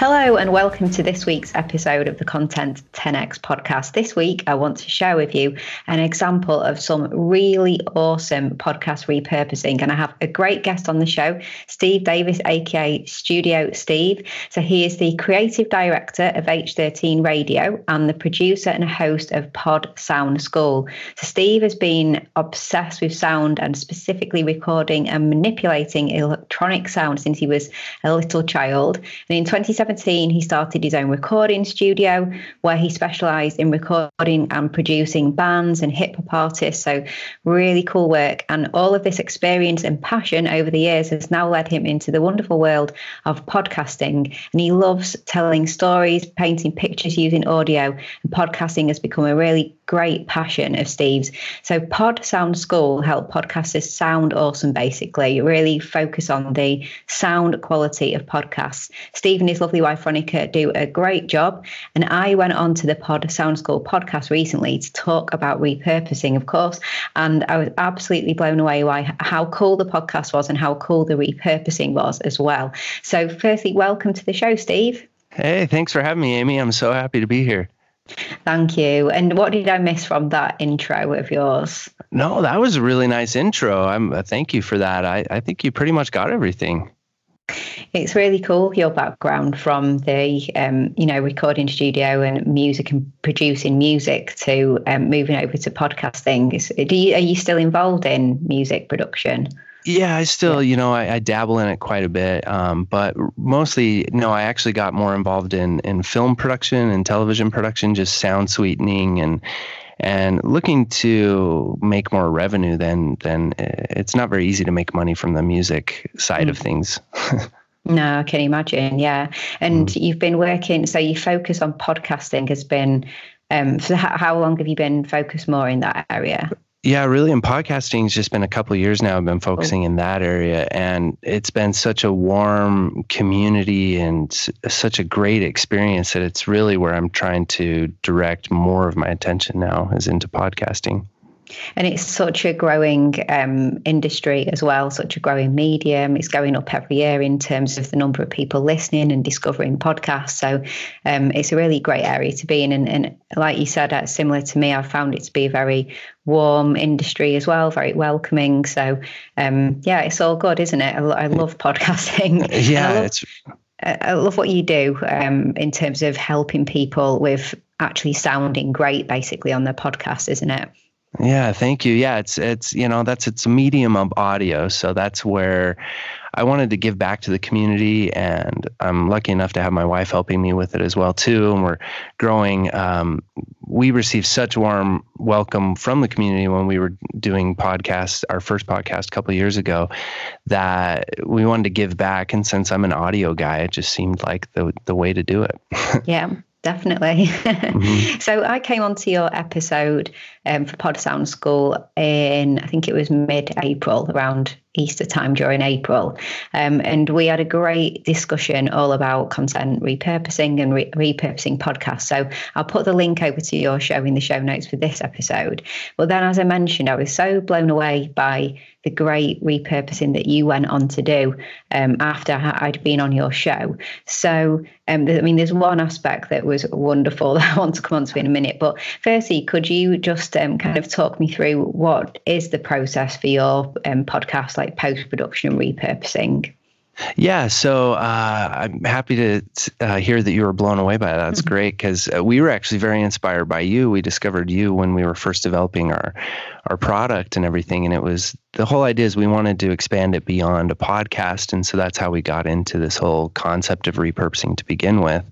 Hello, and welcome to this week's episode of the Content 10x podcast. This week, I want to share with you an example of some really awesome podcast repurposing. And I have a great guest on the show, Steve Davis, aka Studio Steve. So, he is the creative director of H13 Radio and the producer and host of Pod Sound School. So, Steve has been obsessed with sound and specifically recording and manipulating electronic sound since he was a little child. And in 2017, 2017, he started his own recording studio where he specialized in recording and producing bands and hip hop artists. So, really cool work. And all of this experience and passion over the years has now led him into the wonderful world of podcasting. And he loves telling stories, painting pictures using audio. And podcasting has become a really great passion of Steve's. So, Pod Sound School help podcasters sound awesome, basically, really focus on the sound quality of podcasts. Steve and his lovely wife, Veronica, do a great job. And I went on to the Pod Sound School podcast recently to talk about repurposing, of course. And I was absolutely blown away by how cool the podcast was and how cool the repurposing was as well. So, firstly, welcome to the show, Steve. Hey, thanks for having me, Amy. I'm so happy to be here. Thank you. And what did I miss from that intro of yours? No, that was a really nice intro. I'm uh, thank you for that. I, I think you pretty much got everything. It's really cool your background from the um, you know recording studio and music and producing music to um, moving over to podcasting. Is, do you, are you still involved in music production? Yeah, I still, you know, I, I, dabble in it quite a bit, um, but mostly, no, I actually got more involved in in film production and television production, just sound sweetening and and looking to make more revenue. Then, then eh, it's not very easy to make money from the music side mm. of things. no, I can imagine. Yeah, and mm. you've been working, so you focus on podcasting has been. Um, so how, how long have you been focused more in that area? Yeah, really. And podcasting has just been a couple years now. I've been oh. focusing in that area, and it's been such a warm community and such a great experience that it's really where I'm trying to direct more of my attention now is into podcasting. And it's such a growing um, industry as well, such a growing medium. It's going up every year in terms of the number of people listening and discovering podcasts. So um, it's a really great area to be in. And, and like you said, uh, similar to me, I found it to be a very warm industry as well, very welcoming. So um, yeah, it's all good, isn't it? I, I love podcasting. Yeah, I love, it's. I love what you do um, in terms of helping people with actually sounding great, basically, on their podcast, isn't it? Yeah, thank you. Yeah, it's it's you know that's it's a medium of audio, so that's where I wanted to give back to the community, and I'm lucky enough to have my wife helping me with it as well too. And we're growing. Um, we received such warm welcome from the community when we were doing podcasts, our first podcast a couple years ago, that we wanted to give back. And since I'm an audio guy, it just seemed like the the way to do it. yeah, definitely. Mm-hmm. so I came onto your episode um, for Pod Sound School in I think it was mid-April, around Easter time during April, um, and we had a great discussion all about content repurposing and re- repurposing podcasts. So I'll put the link over to your show in the show notes for this episode. But then, as I mentioned, I was so blown away by the great repurposing that you went on to do um, after I'd been on your show. So, um, I mean, there's one aspect that was wonderful that I want to come on to in a minute. But firstly, could you just um, kind of talk me through what is the process for your um, podcast, like post production and repurposing? Yeah, so uh, I'm happy to uh, hear that you were blown away by that. That's mm-hmm. great because uh, we were actually very inspired by you. We discovered you when we were first developing our our product and everything, and it was the whole idea is we wanted to expand it beyond a podcast, and so that's how we got into this whole concept of repurposing to begin with.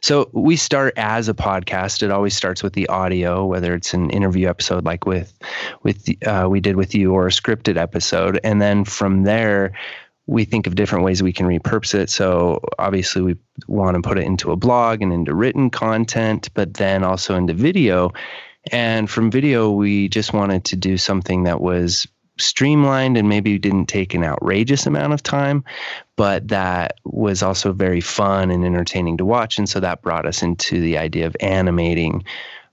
So we start as a podcast. It always starts with the audio, whether it's an interview episode like with with uh, we did with you or a scripted episode, and then from there we think of different ways we can repurpose it. So obviously, we want to put it into a blog and into written content, but then also into video. And from video, we just wanted to do something that was streamlined and maybe didn't take an outrageous amount of time, but that was also very fun and entertaining to watch. And so that brought us into the idea of animating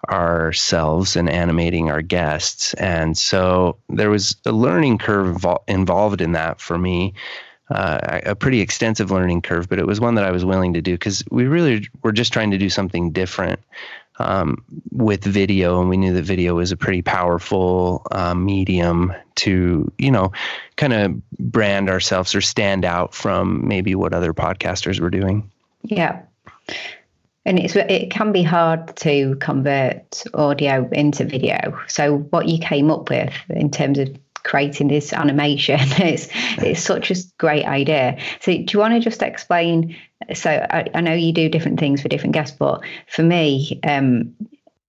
ourselves and animating our guests. And so there was a learning curve involved in that for me. Uh, a pretty extensive learning curve, but it was one that I was willing to do because we really were just trying to do something different um, with video, and we knew that video was a pretty powerful uh, medium to, you know, kind of brand ourselves or stand out from maybe what other podcasters were doing. Yeah. And it's it can be hard to convert audio into video. So what you came up with in terms of creating this animation it's it's such a great idea. So do you want to just explain? So I, I know you do different things for different guests, but for me, um,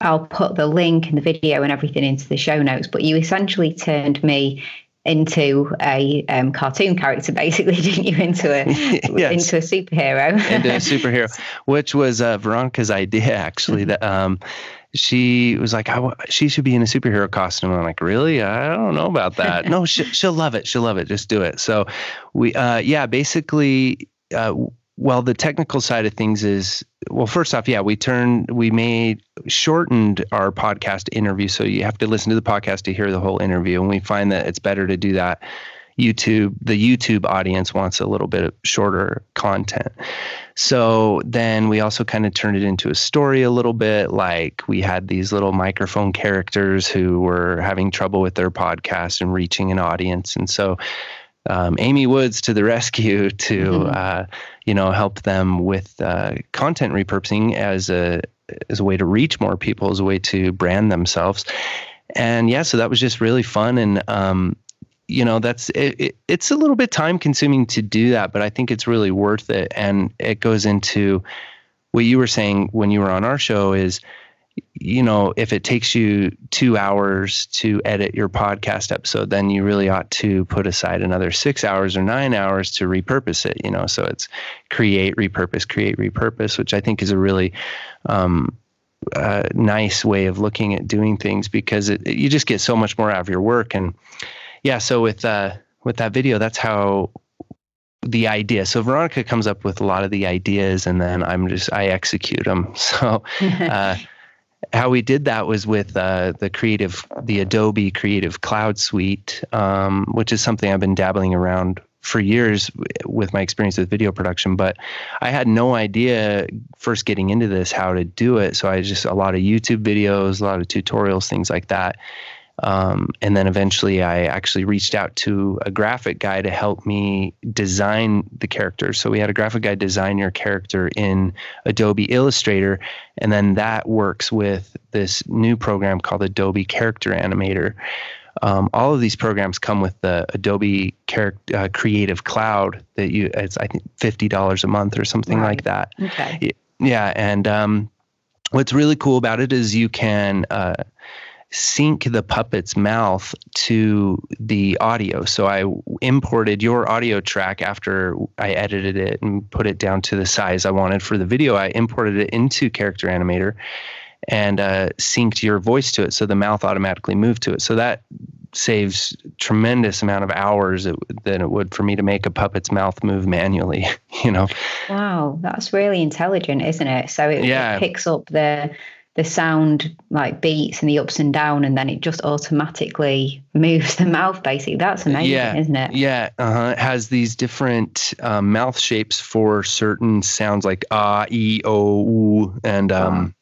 I'll put the link and the video and everything into the show notes. But you essentially turned me into a um, cartoon character, basically, didn't you? Into a yes. into a superhero. into a superhero, which was uh, Veronica's idea, actually. That um, she was like, she should be in a superhero costume. I'm like, really? I don't know about that. no, she, she'll love it. She'll love it. Just do it. So we, uh, yeah, basically, uh, well, the technical side of things is well. First off, yeah, we turned, we made shortened our podcast interview, so you have to listen to the podcast to hear the whole interview, and we find that it's better to do that. YouTube, the YouTube audience wants a little bit of shorter content. So then we also kind of turned it into a story a little bit. Like we had these little microphone characters who were having trouble with their podcast and reaching an audience. And so um, Amy Woods to the rescue to mm-hmm. uh, you know help them with uh, content repurposing as a as a way to reach more people, as a way to brand themselves. And yeah, so that was just really fun. And um, you know that's it, it, it's a little bit time consuming to do that, but I think it's really worth it. And it goes into what you were saying when you were on our show is you know, if it takes you two hours to edit your podcast episode, then you really ought to put aside another six hours or nine hours to repurpose it, you know. So it's create, repurpose, create, repurpose, which I think is a really um, uh, nice way of looking at doing things because it, it, you just get so much more out of your work. And yeah, so with uh, with that video, that's how the idea. So Veronica comes up with a lot of the ideas, and then I'm just I execute them. So. Uh, how we did that was with uh, the creative, the Adobe Creative Cloud Suite, um, which is something I've been dabbling around for years with my experience with video production. But I had no idea first getting into this how to do it. So I just a lot of YouTube videos, a lot of tutorials, things like that. Um, and then eventually I actually reached out to a graphic guy to help me design the character. So we had a graphic guy design your character in Adobe Illustrator. And then that works with this new program called Adobe Character Animator. Um, all of these programs come with the Adobe Char- uh, Creative Cloud that you, it's, I think, $50 a month or something right. like that. Okay. Yeah. And um, what's really cool about it is you can, uh, sync the puppet's mouth to the audio. So I imported your audio track after I edited it and put it down to the size I wanted for the video. I imported it into Character Animator and uh, synced your voice to it, so the mouth automatically moved to it. So that saves tremendous amount of hours than it would for me to make a puppet's mouth move manually. You know. Wow, that's really intelligent, isn't it? So it, yeah. it picks up the the sound like beats and the ups and down and then it just automatically moves the mouth basically that's amazing yeah, isn't it yeah uh-huh. it has these different um, mouth shapes for certain sounds like ah e o u and um,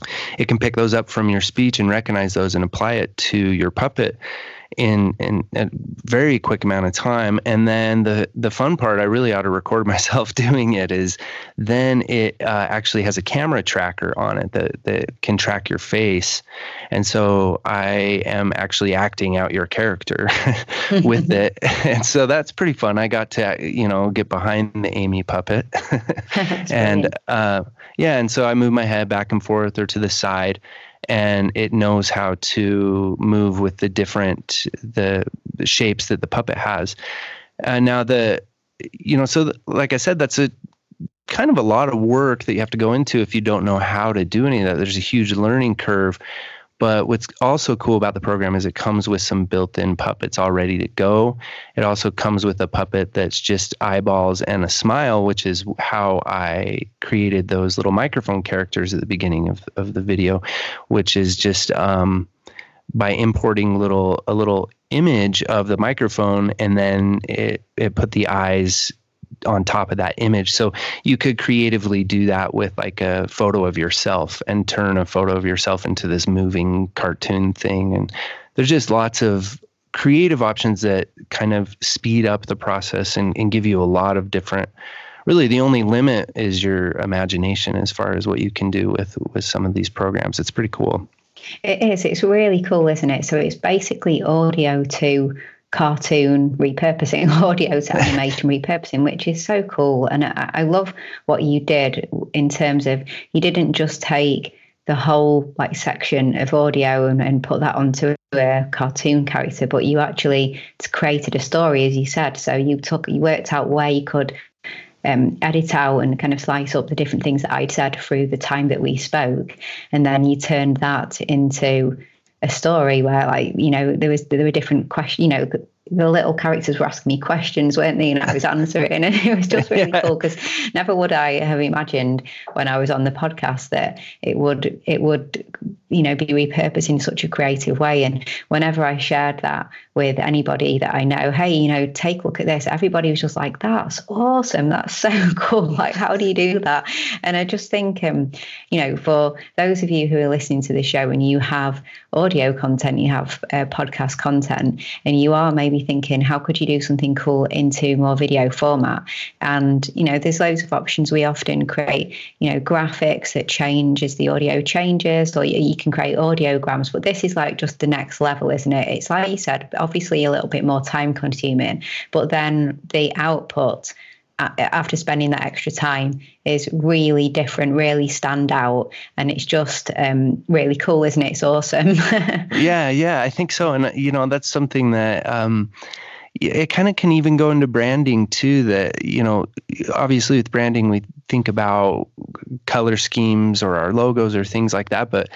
wow. it can pick those up from your speech and recognize those and apply it to your puppet in in a very quick amount of time. And then the the fun part, I really ought to record myself doing it. Is then it uh, actually has a camera tracker on it that that can track your face, and so I am actually acting out your character with it, and so that's pretty fun. I got to you know get behind the Amy puppet, and uh, yeah, and so I move my head back and forth or to the side and it knows how to move with the different the, the shapes that the puppet has. Uh, now the you know so like I said that's a kind of a lot of work that you have to go into if you don't know how to do any of that. There's a huge learning curve. But what's also cool about the program is it comes with some built-in puppets all ready to go. It also comes with a puppet that's just eyeballs and a smile, which is how I created those little microphone characters at the beginning of, of the video, which is just um, by importing little a little image of the microphone and then it, it put the eyes on top of that image. So you could creatively do that with like a photo of yourself and turn a photo of yourself into this moving cartoon thing. And there's just lots of creative options that kind of speed up the process and, and give you a lot of different really the only limit is your imagination as far as what you can do with with some of these programs. It's pretty cool. It is. It's really cool, isn't it? So it's basically audio to cartoon repurposing, audio to animation repurposing, which is so cool. And I, I love what you did in terms of you didn't just take the whole like section of audio and, and put that onto a cartoon character, but you actually created a story, as you said. So you took, you worked out where you could um, edit out and kind of slice up the different things that I'd said through the time that we spoke, and then you turned that into a story where like you know there was there were different questions you know the little characters were asking me questions, weren't they? And I was answering, and it was just really yeah. cool because never would I have imagined when I was on the podcast that it would it would you know be repurposed in such a creative way. And whenever I shared that with anybody that I know, hey, you know, take a look at this, everybody was just like, "That's awesome! That's so cool! Like, how do you do that?" And I just think, um, you know, for those of you who are listening to the show and you have audio content, you have uh, podcast content, and you are maybe thinking, how could you do something cool into more video format? And, you know, there's loads of options. We often create, you know, graphics that change as the audio changes, or you can create audiograms, but this is like just the next level, isn't it? It's like you said, obviously a little bit more time consuming, but then the output after spending that extra time is really different, really stand out, and it's just um, really cool, isn't it? It's awesome. yeah, yeah, I think so, and you know that's something that. Um, it kind of can even go into branding too that you know obviously with branding we think about color schemes or our logos or things like that but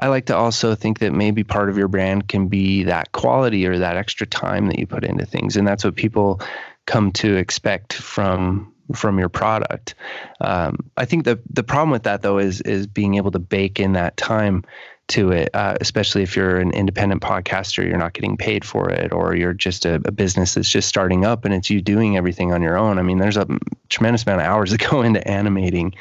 i like to also think that maybe part of your brand can be that quality or that extra time that you put into things and that's what people come to expect from from your product. Um, I think the the problem with that though is is being able to bake in that time to it, uh, especially if you're an independent podcaster, you're not getting paid for it, or you're just a, a, business that's just starting up and it's you doing everything on your own. I mean, there's a tremendous amount of hours that go into animating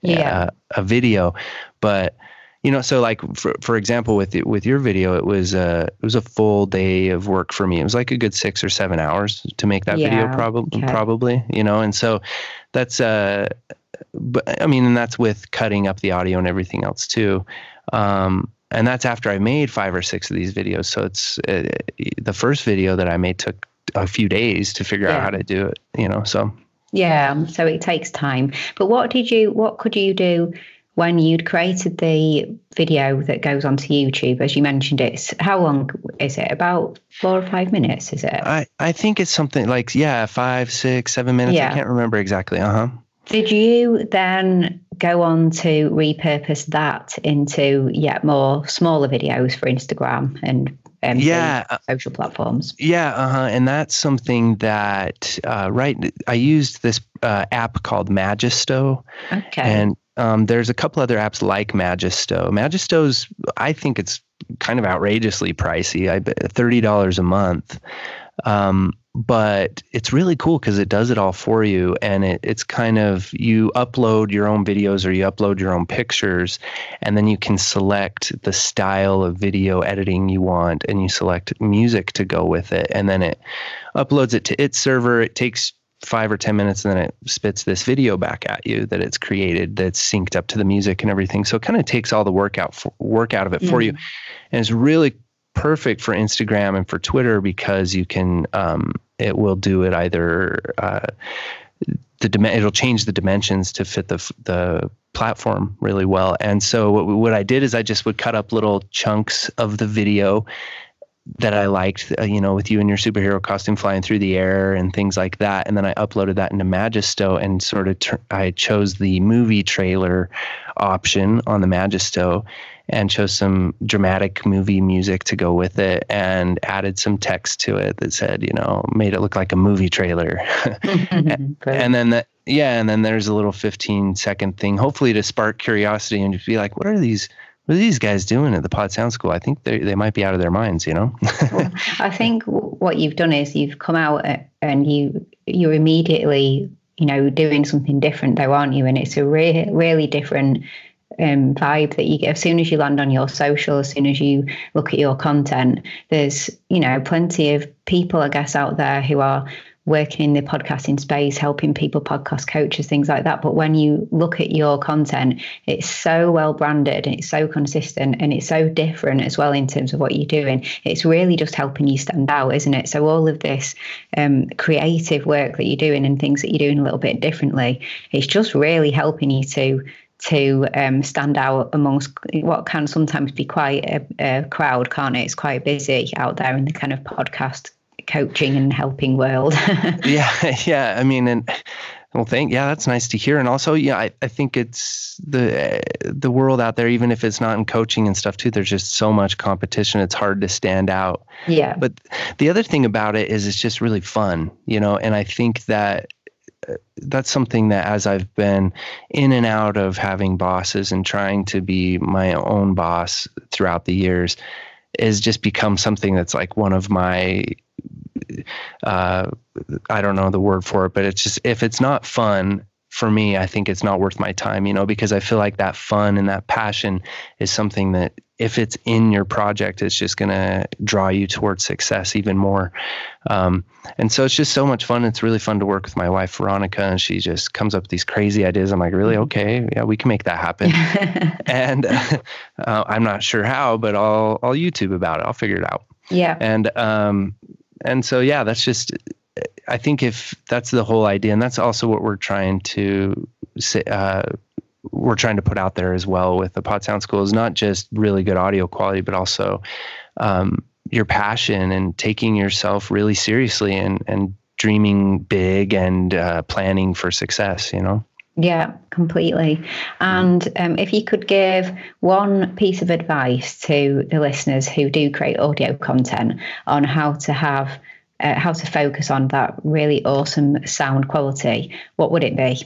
yeah. uh, a video, but you know so like for for example with with your video it was a it was a full day of work for me. It was like a good six or seven hours to make that yeah, video probably okay. probably you know and so that's uh but i mean and that's with cutting up the audio and everything else too. Um and that's after i made five or six of these videos. So it's uh, the first video that i made took a few days to figure yeah. out how to do it you know so. Yeah so it takes time. But what did you what could you do when you'd created the video that goes onto YouTube, as you mentioned, it's how long is it? About four or five minutes, is it? I, I think it's something like, yeah, five, six, seven minutes. Yeah. I can't remember exactly. Uh huh. Did you then go on to repurpose that into yet more smaller videos for Instagram and um, yeah social platforms yeah uh-huh and that's something that uh, right i used this uh, app called magisto okay and um, there's a couple other apps like Magisto. Magisto's, I think it's kind of outrageously pricey. I bet thirty dollars a month, um, but it's really cool because it does it all for you, and it, it's kind of you upload your own videos or you upload your own pictures, and then you can select the style of video editing you want, and you select music to go with it, and then it uploads it to its server. It takes five or 10 minutes and then it spits this video back at you that it's created that's synced up to the music and everything. So it kind of takes all the work out, for, work out of it mm. for you. And it's really perfect for Instagram and for Twitter because you can, um, it will do it either, uh, the dim- it'll change the dimensions to fit the the platform really well. And so what, what I did is I just would cut up little chunks of the video that I liked, uh, you know, with you and your superhero costume flying through the air and things like that. And then I uploaded that into Magisto and sort of ter- I chose the movie trailer option on the Magisto and chose some dramatic movie music to go with it and added some text to it that said, you know, made it look like a movie trailer. and, and then that, yeah, and then there's a little 15 second thing, hopefully to spark curiosity and just be like, what are these? What are these guys doing at the Pod Sound School? I think they they might be out of their minds, you know. well, I think what you've done is you've come out and you you're immediately you know doing something different, though, aren't you? And it's a re- really different um, vibe that you get as soon as you land on your social, as soon as you look at your content. There's you know plenty of people, I guess, out there who are working in the podcasting space, helping people, podcast coaches, things like that. But when you look at your content, it's so well branded and it's so consistent and it's so different as well in terms of what you're doing. It's really just helping you stand out, isn't it? So all of this um, creative work that you're doing and things that you're doing a little bit differently, it's just really helping you to to um, stand out amongst what can sometimes be quite a, a crowd, can't it? It's quite busy out there in the kind of podcast coaching and helping world. yeah, yeah. I mean, and well, thank yeah, that's nice to hear. And also, yeah, I, I think it's the the world out there, even if it's not in coaching and stuff too. There's just so much competition; it's hard to stand out. Yeah. But the other thing about it is, it's just really fun, you know. And I think that uh, that's something that as I've been in and out of having bosses and trying to be my own boss throughout the years, is just become something that's like one of my uh, I don't know the word for it, but it's just if it's not fun for me, I think it's not worth my time, you know, because I feel like that fun and that passion is something that if it's in your project, it's just going to draw you towards success even more. Um, and so it's just so much fun. It's really fun to work with my wife, Veronica, and she just comes up with these crazy ideas. I'm like, really? Mm-hmm. Okay. Yeah, we can make that happen. and uh, uh, I'm not sure how, but I'll, I'll YouTube about it. I'll figure it out. Yeah. And, um, and so yeah that's just i think if that's the whole idea and that's also what we're trying to say uh, we're trying to put out there as well with the pod sound school is not just really good audio quality but also um, your passion and taking yourself really seriously and and dreaming big and uh, planning for success you know yeah, completely. And um, if you could give one piece of advice to the listeners who do create audio content on how to have, uh, how to focus on that really awesome sound quality, what would it be?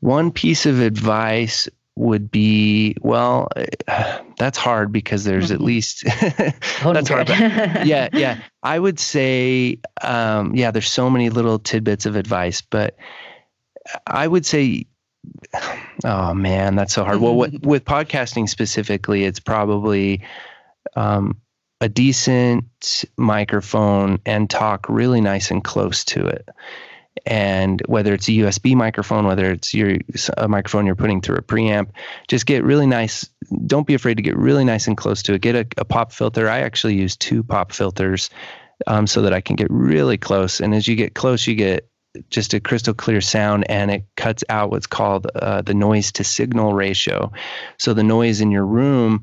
One piece of advice would be well that's hard because there's mm-hmm. at least that's hard yeah yeah i would say um, yeah there's so many little tidbits of advice but I would say, oh man, that's so hard. well, what, with podcasting specifically, it's probably um, a decent microphone and talk really nice and close to it. And whether it's a USB microphone, whether it's your a microphone you're putting through a preamp, just get really nice. Don't be afraid to get really nice and close to it. Get a, a pop filter. I actually use two pop filters um, so that I can get really close. And as you get close, you get just a crystal clear sound and it cuts out what's called uh, the noise to signal ratio. So the noise in your room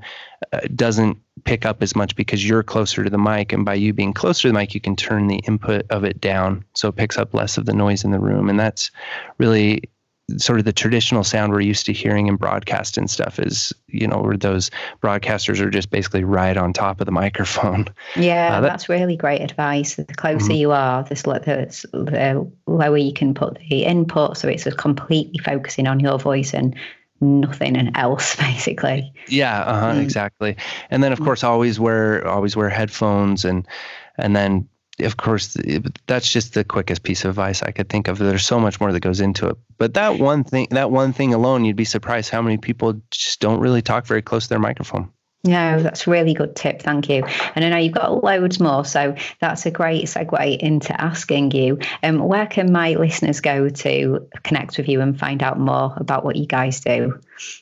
uh, doesn't pick up as much because you're closer to the mic. And by you being closer to the mic, you can turn the input of it down. So it picks up less of the noise in the room. And that's really sort of the traditional sound we're used to hearing in broadcast and stuff is you know where those broadcasters are just basically right on top of the microphone yeah uh, that, that's really great advice the closer mm-hmm. you are the, the, the lower you can put the input so it's just completely focusing on your voice and nothing else basically yeah uh-huh, mm. exactly and then of mm. course always wear always wear headphones and and then of course, that's just the quickest piece of advice I could think of. There's so much more that goes into it. But that one thing, that one thing alone, you'd be surprised how many people just don't really talk very close to their microphone. No, that's a really good tip. Thank you. And I know you've got loads more, so that's a great segue into asking you um, where can my listeners go to connect with you and find out more about what you guys do?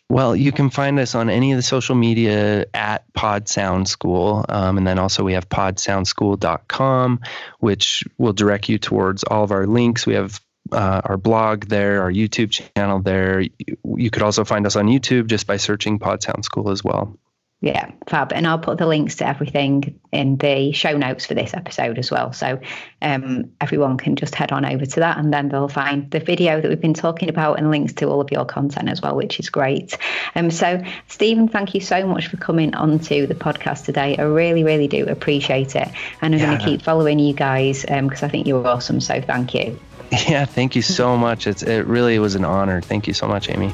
Well, you can find us on any of the social media at Pod Sound School. Um, and then also we have podsoundschool.com, which will direct you towards all of our links. We have uh, our blog there, our YouTube channel there. You, you could also find us on YouTube just by searching Pod Sound School as well. Yeah, fab. And I'll put the links to everything in the show notes for this episode as well. So um, everyone can just head on over to that and then they'll find the video that we've been talking about and links to all of your content as well, which is great. Um, so, Stephen, thank you so much for coming onto the podcast today. I really, really do appreciate it. And I'm yeah. going to keep following you guys because um, I think you're awesome. So thank you. Yeah, thank you so much. It's, it really was an honor. Thank you so much, Amy.